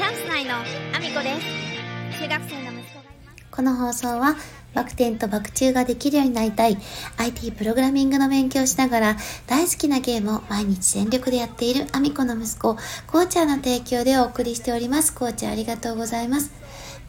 チャンス内のアミコです。中学生の息子がいます。この放送はバク転とバク宙ができるようになりたい IT プログラミングの勉強をしながら大好きなゲームを毎日全力でやっているアミコの息子コーチャーの提供でお送りしております。コーチャーありがとうございます。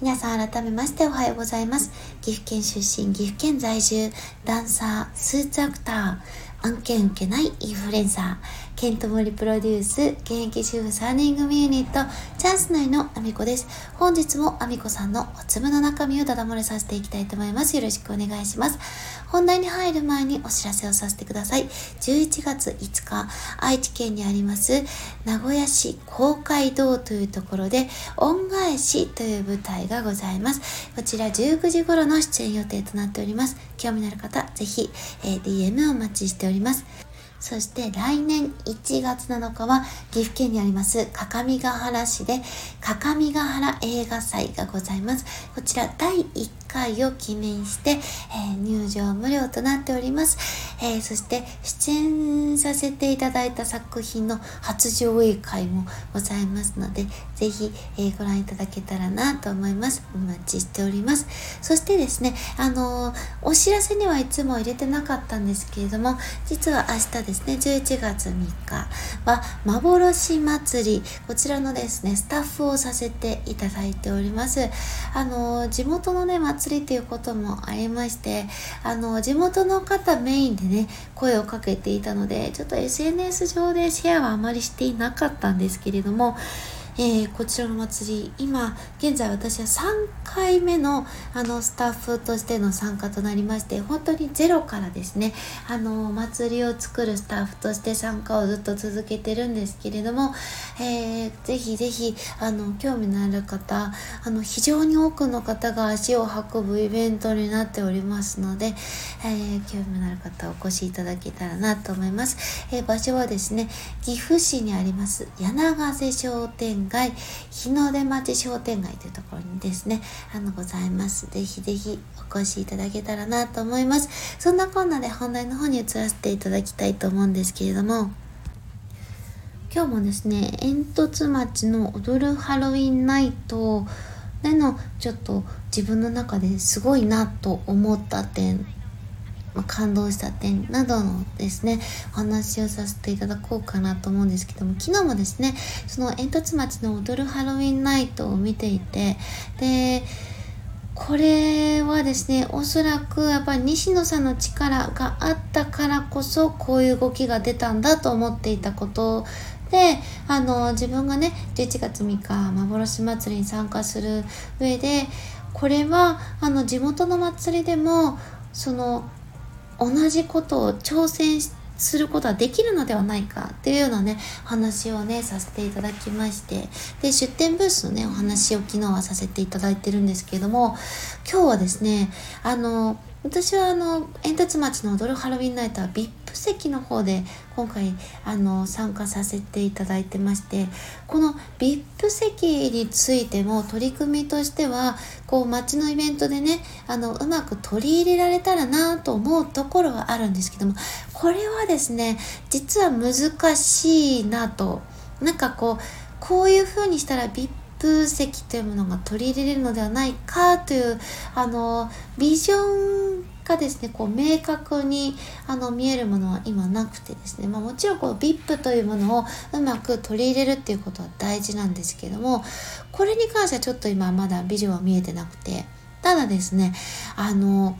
皆さん改めましておはようございます。岐阜県出身岐阜県在住ダンサースーツアクター案件受けないインフルエンサー。ケントモリプロデュース現役主婦3人組ユニットチャンス内のアミコです。本日もアミコさんのお粒の中身をダダ漏れさせていきたいと思います。よろしくお願いします。本題に入る前にお知らせをさせてください。11月5日愛知県にあります名古屋市公会堂というところで恩返しという舞台がございます。こちら19時頃の出演予定となっております。興味のある方ぜひ、えー、DM をお待ちしております。そして来年1月7日は岐阜県にあります各務原市で各務原映画祭がございます。こちら第1回を記念して、えー、入場無料となっております。えー、そして出演させていただいた作品の初上映会もございますので、ぜひ、えー、ご覧いただけたらなと思います。お待ちしております。そしてですね、あのお知らせにはいつも入れてなかったんですけれども、実は明日ですですね、11月3日は幻祭り、こちらのですね、スタッフをさせていただいております。あの地元のね、祭りっていうこともありましてあの地元の方メインでね声をかけていたのでちょっと SNS 上でシェアはあまりしていなかったんですけれどもえー、こちらの祭り今現在私は3回目のあのスタッフとしての参加となりまして本当にゼロからですねあの祭りを作るスタッフとして参加をずっと続けてるんですけれども、えー、ぜひぜひあの興味のある方あの非常に多くの方が足を運ぶイベントになっておりますので、えー、興味のある方お越しいただけたらなと思います、えー、場所はですね岐阜市にあります柳ヶ瀬商店街日の出町商店街というところにですね。あのございます。ぜひぜひお越しいただけたらなと思います。そんなこんなで本題の方に移らせていただきたいと思うんですけれども。今日もですね煙突町の踊るハロウィンナイトでのちょっと自分の中ですごいなと思った点まあ、感動した点などのですねお話をさせていただこうかなと思うんですけども昨日もですねその煙突町の踊るハロウィンナイトを見ていてでこれはですねおそらくやっぱり西野さんの力があったからこそこういう動きが出たんだと思っていたこと。であの自分がね11月3日幻祭りに参加する上でこれはあの地元の祭りでもその同じことを挑戦することはできるのではないかっていうようなね話をねさせていただきまして。で出店ブースのねお話を昨日はさせていただいてるんですけれども今日はですねあの私はあの煙突町の踊るハロウィンナイトは VIP 席の方で今回あの参加させていただいてましてこの VIP 席についても取り組みとしてはこう町のイベントでねあのうまく取り入れられたらなと思うところはあるんですけどもこれはですね実は難しいなと。なんかこうこういう風にしたら VIP プ席というものが取り入れるのではないかというあのビジョンがですねこう明確にあの見えるものは今なくてですね、まあ、もちろんこう VIP というものをうまく取り入れるっていうことは大事なんですけどもこれに関してはちょっと今まだビジョンは見えてなくてただですねあの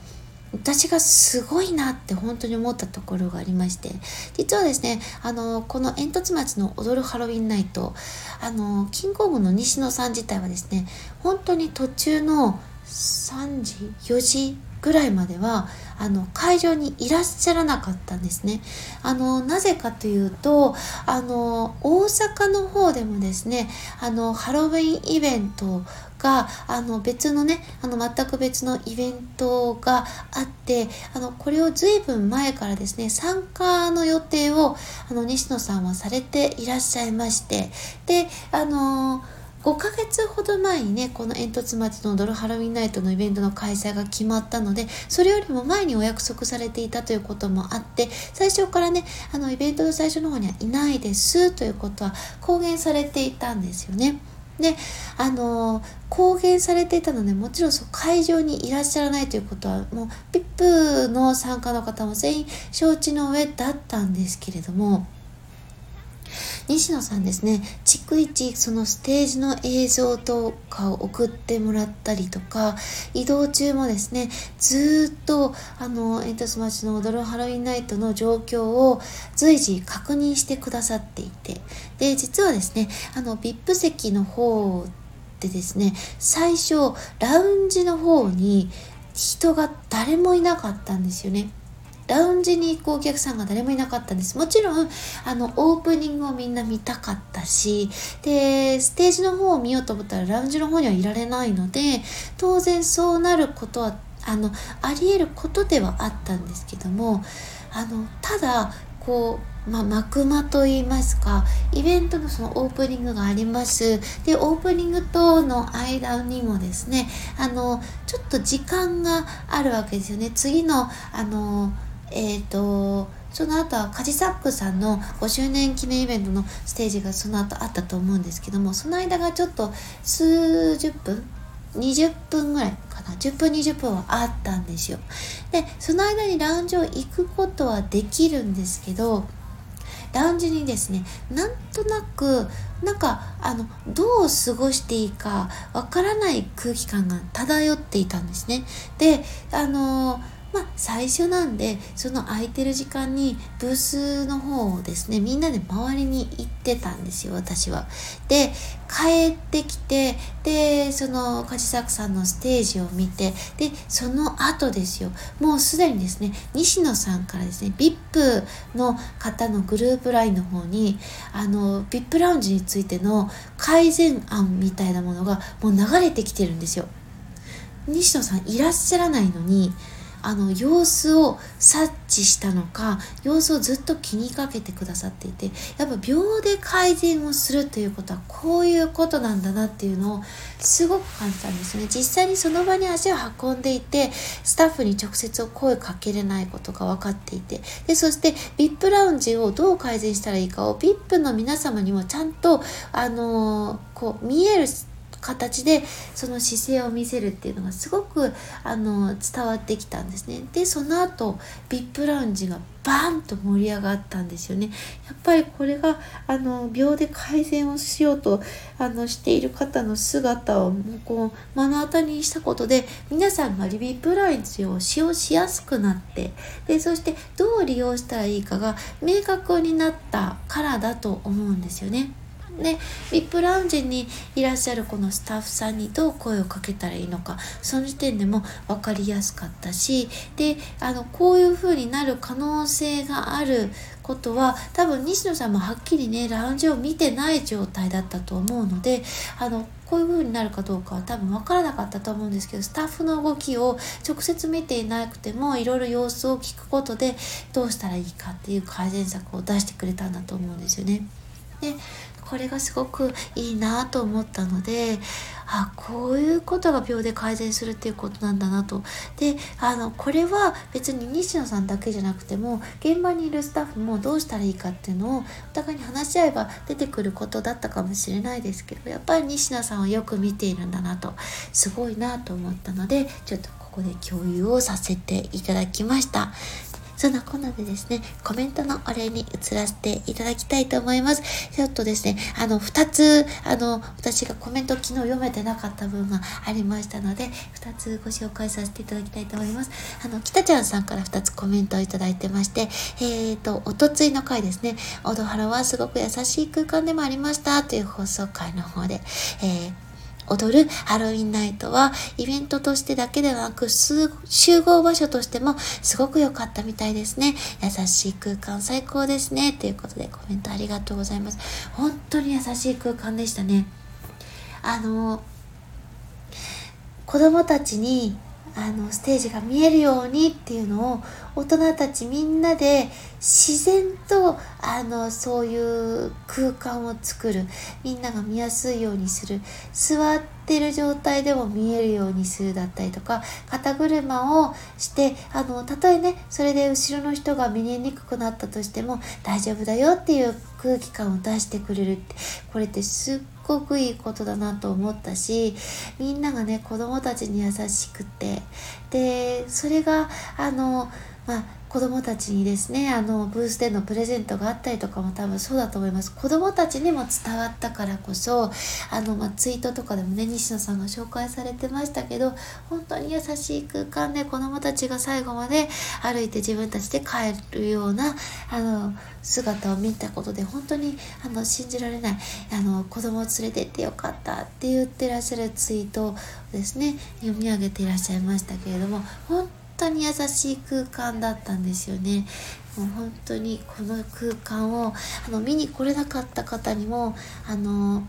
私がすごいなって本当に思ったところがありまして実はですねあのこの煙突町の踊るハロウィンナイトあのキングオブの西野さん自体はですね本当に途中の3時4時ぐらいまではあの会場にいらっしゃらなかったんですね。あのなぜかというとあの大阪の方でもですねあのハロウィンイベントがあの別のねあの全く別のイベントがあってあのこれを随分前からですね参加の予定をあの西野さんはされていらっしゃいましてであの5ヶ月ほど前にねこの煙突町のドルハロウィンナイトのイベントの開催が決まったのでそれよりも前にお約束されていたということもあって最初からねあのイベントの最初の方にはいないですということは公言されていたんですよね。であの公言されていたのでもちろんそ会場にいらっしゃらないということはもう VIP の参加の方も全員承知の上だったんですけれども西野さんですね逐一そのステージの映像とかを送ってもらったりとか移動中もですねずっとあのエントスマッシュの踊るハロウィンナイトの状況を随時確認してくださっていてで実はですねあの VIP 席の方でですね最初ラウンジの方に人が誰もいなかったんですよね。ラウンジに行くお客さんが誰もいなかったんです。もちろん、あの、オープニングをみんな見たかったし、で、ステージの方を見ようと思ったらラウンジの方にはいられないので、当然そうなることは、あの、あり得ることではあったんですけども、あの、ただ、こう、まあ、幕間と言いますか、イベントのそのオープニングがあります。で、オープニングとの間にもですね、あの、ちょっと時間があるわけですよね。次の、あの、えっ、ー、とその後はカジサックさんの5周年記念イベントのステージがその後あったと思うんですけどもその間がちょっと数十分20分ぐらいかな。10分20分はあったんですよでその間にラウンジを行くことはできるんですけどラウンジにですねなんとなくなんかあのどう過ごしていいかわからない空気感が漂っていたんですね。であのーまあ最初なんでその空いてる時間にブースの方をですねみんなで周りに行ってたんですよ私は。で帰ってきてでその梶作さんのステージを見てでその後ですよもうすでにですね西野さんからですね VIP の方のグループ LINE の方にあの VIP ラウンジについての改善案みたいなものがもう流れてきてるんですよ。西野さんいらっしゃらないのにあの様子を察知したのか様子をずっと気にかけてくださっていてやっぱ秒で改善をするということはこういうことなんだなっていうのをすごく感じたんですね。実際にその場に足を運んでいてスタッフに直接声かけれないことが分かっていてでそして VIP ラウンジをどう改善したらいいかを VIP の皆様にもちゃんとあのー、こう見える形でその姿勢を見せるっていうのがすごくあの伝わってきたんですねでその後 VIP ラウンジがバーンと盛り上がったんですよねやっぱりこれがあの秒で改善をしようとあのしている方の姿をもうこう目の当たりにしたことで皆さんがリビプラウンジを使用しやすくなってでそしてどう利用したらいいかが明確になったからだと思うんですよね。で VIP ラウンジにいらっしゃるこのスタッフさんにどう声をかけたらいいのかその時点でも分かりやすかったしであのこういう風になる可能性があることは多分西野さんもはっきりねラウンジを見てない状態だったと思うのであのこういう風になるかどうかは多分分からなかったと思うんですけどスタッフの動きを直接見ていなくてもいろいろ様子を聞くことでどうしたらいいかっていう改善策を出してくれたんだと思うんですよね。でこれがすごくいいなと思ったのであこういうことが秒で改善するっていうことなんだなとであのこれは別に西野さんだけじゃなくても現場にいるスタッフもどうしたらいいかっていうのをお互いに話し合えば出てくることだったかもしれないですけどやっぱり西野さんはよく見ているんだなとすごいなと思ったのでちょっとここで共有をさせていただきました。そんなこんなでですね、コメントのお礼に移らせていただきたいと思います。ちょっとですね、あの、二つ、あの、私がコメント昨日読めてなかった分がありましたので、二つご紹介させていただきたいと思います。あの、北ちゃんさんから二つコメントをいただいてまして、えっ、ー、と、おとついの回ですね、オドハロはすごく優しい空間でもありましたという放送回の方で、えー踊るハロウィンナイトはイベントとしてだけではなく集合場所としてもすごく良かったみたいですね。優しい空間最高ですね。ということでコメントありがとうございます。本当に優しい空間でしたね。あの、子供たちにあのステージが見えるようにっていうのを大人たちみんなで自然とあのそういう空間を作る。みんなが見やすいようにする。座ってる状態でも見えるようにするだったりとか肩車をしてあのたとえねそれで後ろの人が見えにくくなったとしても大丈夫だよっていう空気感を出してくれるってこれってすっごくいいことだなと思ったしみんながね子供たちに優しくてでそれがあのまあ子供たちにですねあのブースでのプレゼントがあったりとかも多分そうだと思います。子供たちにも伝わったからこそあの、まあ、ツイートとかでもね西野さんが紹介されてましたけど本当に優しい空間で子供たちが最後まで歩いて自分たちで帰るようなあの姿を見たことで本当にあの信じられないあの子供を連れてってよかったって言ってらっしゃるツイートをですね読み上げていらっしゃいましたけれども本当当に優しい空間だったんですよね。もう本当にこの空間をあの見に来れなかった方にもあの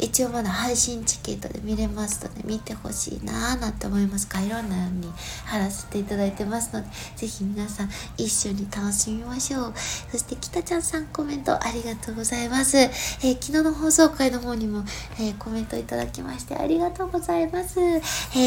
一応まだ配信チケットで見れますので見てほしいなーなんて思います概要欄に貼らせていただいてますのでぜひ皆さん一緒に楽しみましょう。そして北ちゃんさんコメントありがとうございます、えー、昨日の放送回の方にも、えー、コメントいただきましてありがとうございます、え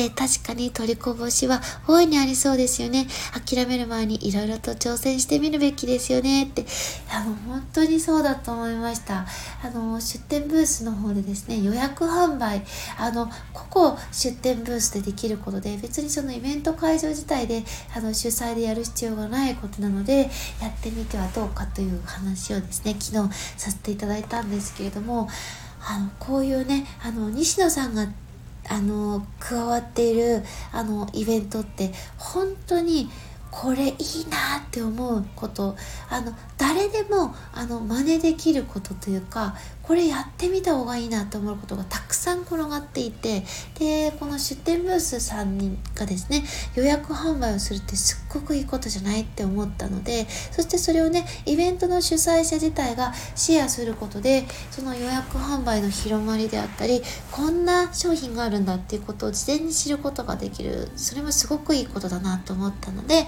ー、確かに取りこぼしは大いにありそうですよね。諦める前に色々と挑戦してみるべきですよねって。あの本当にそうだと思いました。あの出店ブースの方でですねですね予約販売あの個々出店ブースでできることで別にそのイベント会場自体であの主催でやる必要がないことなのでやってみてはどうかという話をですね昨日させていただいたんですけれどもあのこういうねあの西野さんがあの加わっているあのイベントって本当にこれいいなって思うことあの誰でもあの真似できることというかこれやってみた方がいいなと思うことがたくさん転がっていてでこの出店ブースさんがですね予約販売をするってすっごくいいことじゃないって思ったのでそしてそれをねイベントの主催者自体がシェアすることでその予約販売の広まりであったりこんな商品があるんだっていうことを事前に知ることができる。それもすごくいいことだなと思ったので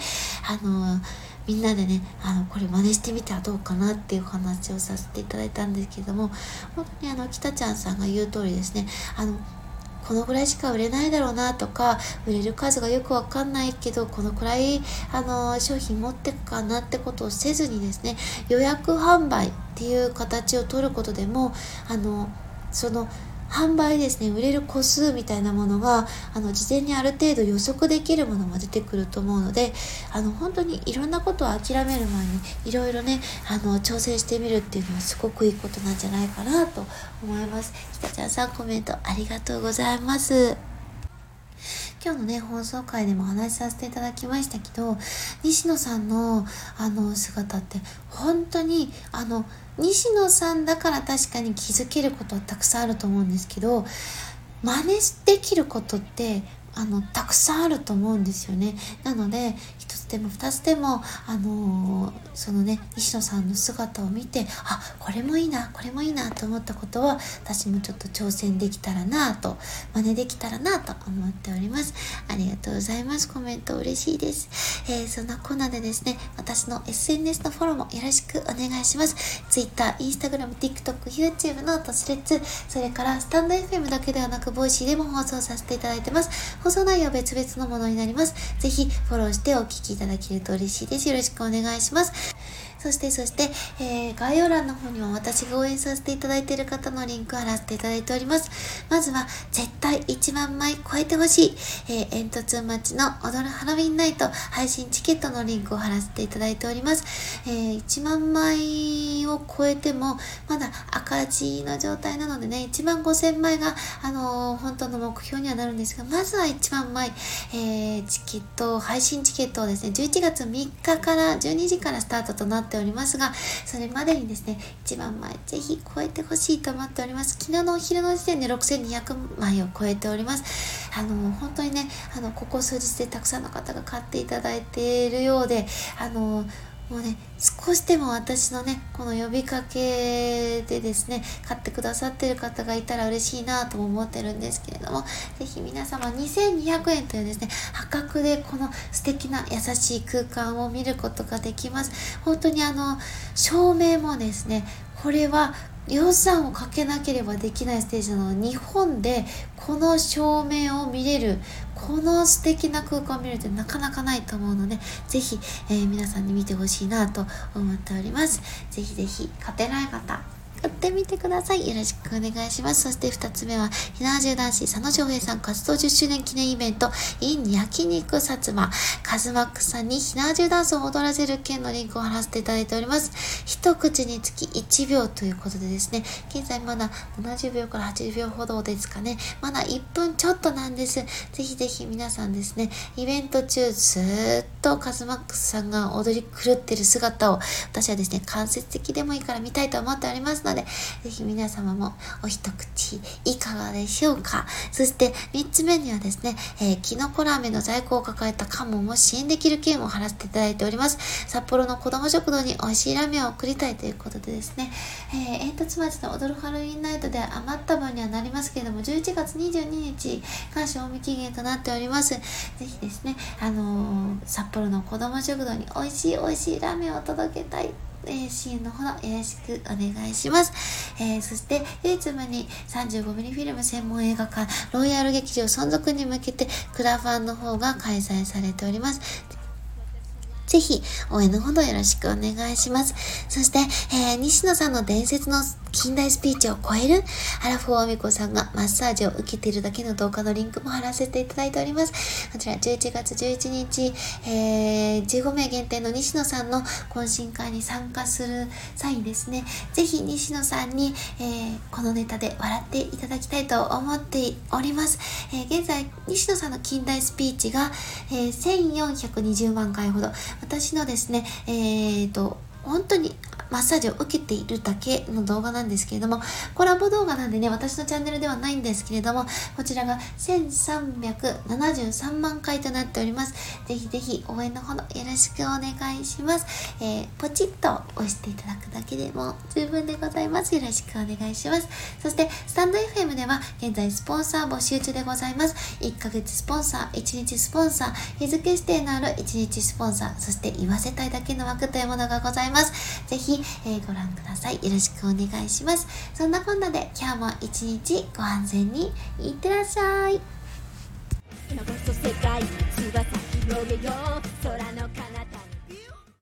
あのみんなでねあのこれ真似してみてはどうかなっていうお話をさせていただいたんですけども本当にあの北ちゃんさんが言う通りですねあのこのぐらいしか売れないだろうなとか売れる数がよくわかんないけどこのくらいあの商品持ってくかなってことをせずにですね予約販売っていう形を取ることでもあのその販売ですね売れる個数みたいなものがあの事前にある程度予測できるものも出てくると思うのであの本当にいろんなことを諦める前にいろいろねあの挑戦してみるっていうのはすごくいいことなんじゃないかなと思います。ひかちゃんさんコメントありがとうございます。今日のね、放送回でもお話しさせていただきましたけど、西野さんのあの姿って本当にあの西野さんだから確かに気づけることはたくさんあると思うんですけど真似できることってあのたくさんあると思うんですよね。なので一つでも二つでもあのー、そのね西野さんの姿を見てあこれもいいなこれもいいなと思ったことは私もちょっと挑戦できたらなと真似できたらなと思っております。ありがとうございます。コメント嬉しいです、えー、そんなこんなでですね私の SNS のフォローもよろしくお願いします。Twitter、Instagram、TikTok、YouTube のと Threads それからスタンド FM だけではなくボイシーでも放送させていただいてます。放送内容は別々のものになります。ぜひフォローしてお聞きいただけると嬉しいです。よろしくお願いします。そして、そして、えー、概要欄の方には私が応援させていただいている方のリンクを貼らせていただいております。まずは、絶対1万枚超えてほしい、えー、煙突町の踊るハロウィンナイト配信チケットのリンクを貼らせていただいております。えー、1万枚を超えても、まだ赤字の状態なのでね、1万5000枚が、あの、本当の目標にはなるんですが、まずは1万枚、え、チケット、配信チケットをですね、11月3日から12時からスタートとなってておりますが、それまでにですね、1万枚ぜひ超えてほしいと思っております。昨日のお昼の時点で6200枚を超えております。あの、本当にね、あの、ここ数日でたくさんの方が買っていただいているようで、あの、もうね、少しでも私のね、この呼びかけでですね、買ってくださってる方がいたら嬉しいなとも思ってるんですけれども、ぜひ皆様2200円というですね、破格でこの素敵な優しい空間を見ることができます。本当にあの、照明もですね、これは予算をかけなければできないステージなの日本でこの照明を見れるこの素敵な空間を見るってなかなかないと思うのでぜひ、えー、皆さんに見てほしいなと思っております。ぜひぜひ勝てない方やってみてください。よろしくお願いします。そして二つ目は、ひなわじゅう男子佐野翔平さん活動10周年記念イベント in 焼肉薩摩。カズマックさんにひなわじゅうダンスを踊らせる件のリンクを貼らせていただいております。一口につき1秒ということでですね、現在まだ70秒から80秒ほどですかね。まだ1分ちょっとなんです。ぜひぜひ皆さんですね、イベント中ずっとカズマックスさんが踊り狂ってる姿を私はですね、間接的でもいいから見たいと思っておりますので、で、ぜひ皆様もお一口いかがでしょうか。そして3つ目にはですね、えー、キノコラーメンの在庫を抱えたカモンを支援できる券を貼らせていただいております。札幌の子供食堂に美味しいラーメンを送りたいということでですね、えー、煙突町の踊るハロウィンナイトで余った分にはなりますけれども、11月22日が賞味期限となっております。ぜひですね、あのー、札幌の子供食堂に美味しい美味しいラーメンを届けたいえー、支援のほどよろしくお願いします。えー、そして、唯一無二 35mm フィルム専門映画館、ロイヤル劇場存続に向けて、クラファンの方が開催されております。ぜひ、応援のほどよろしくお願いします。そして、えー、西野さんの伝説の近代スピーチを超えるアラフォーアミコさんがマッサージを受けているだけの動画のリンクも貼らせていただいております。こちら11月11日、えー、15名限定の西野さんの懇親会に参加する際にですね、ぜひ西野さんに、えー、このネタで笑っていただきたいと思っております。え、現在、西野さんの近代スピーチが、え1420万回ほど、私のですね、えっ、と、本当にマッサージを受けているだけの動画なんですけれども、コラボ動画なんでね、私のチャンネルではないんですけれども、こちらが1373万回となっております。ぜひぜひ応援のほどよろしくお願いします。えー、ポチッと押していただくだけでも十分でございます。よろしくお願いします。そして、スタンド FM では現在スポンサー募集中でございます。1ヶ月スポンサー、1日スポンサー、日付指定のある1日スポンサー、そして言わせたいだけの枠というものがございます。ぜひ、えー、ご覧ください。よろしくお願いします。そんなこんなで今日も一日ご安全にいってらっしゃい。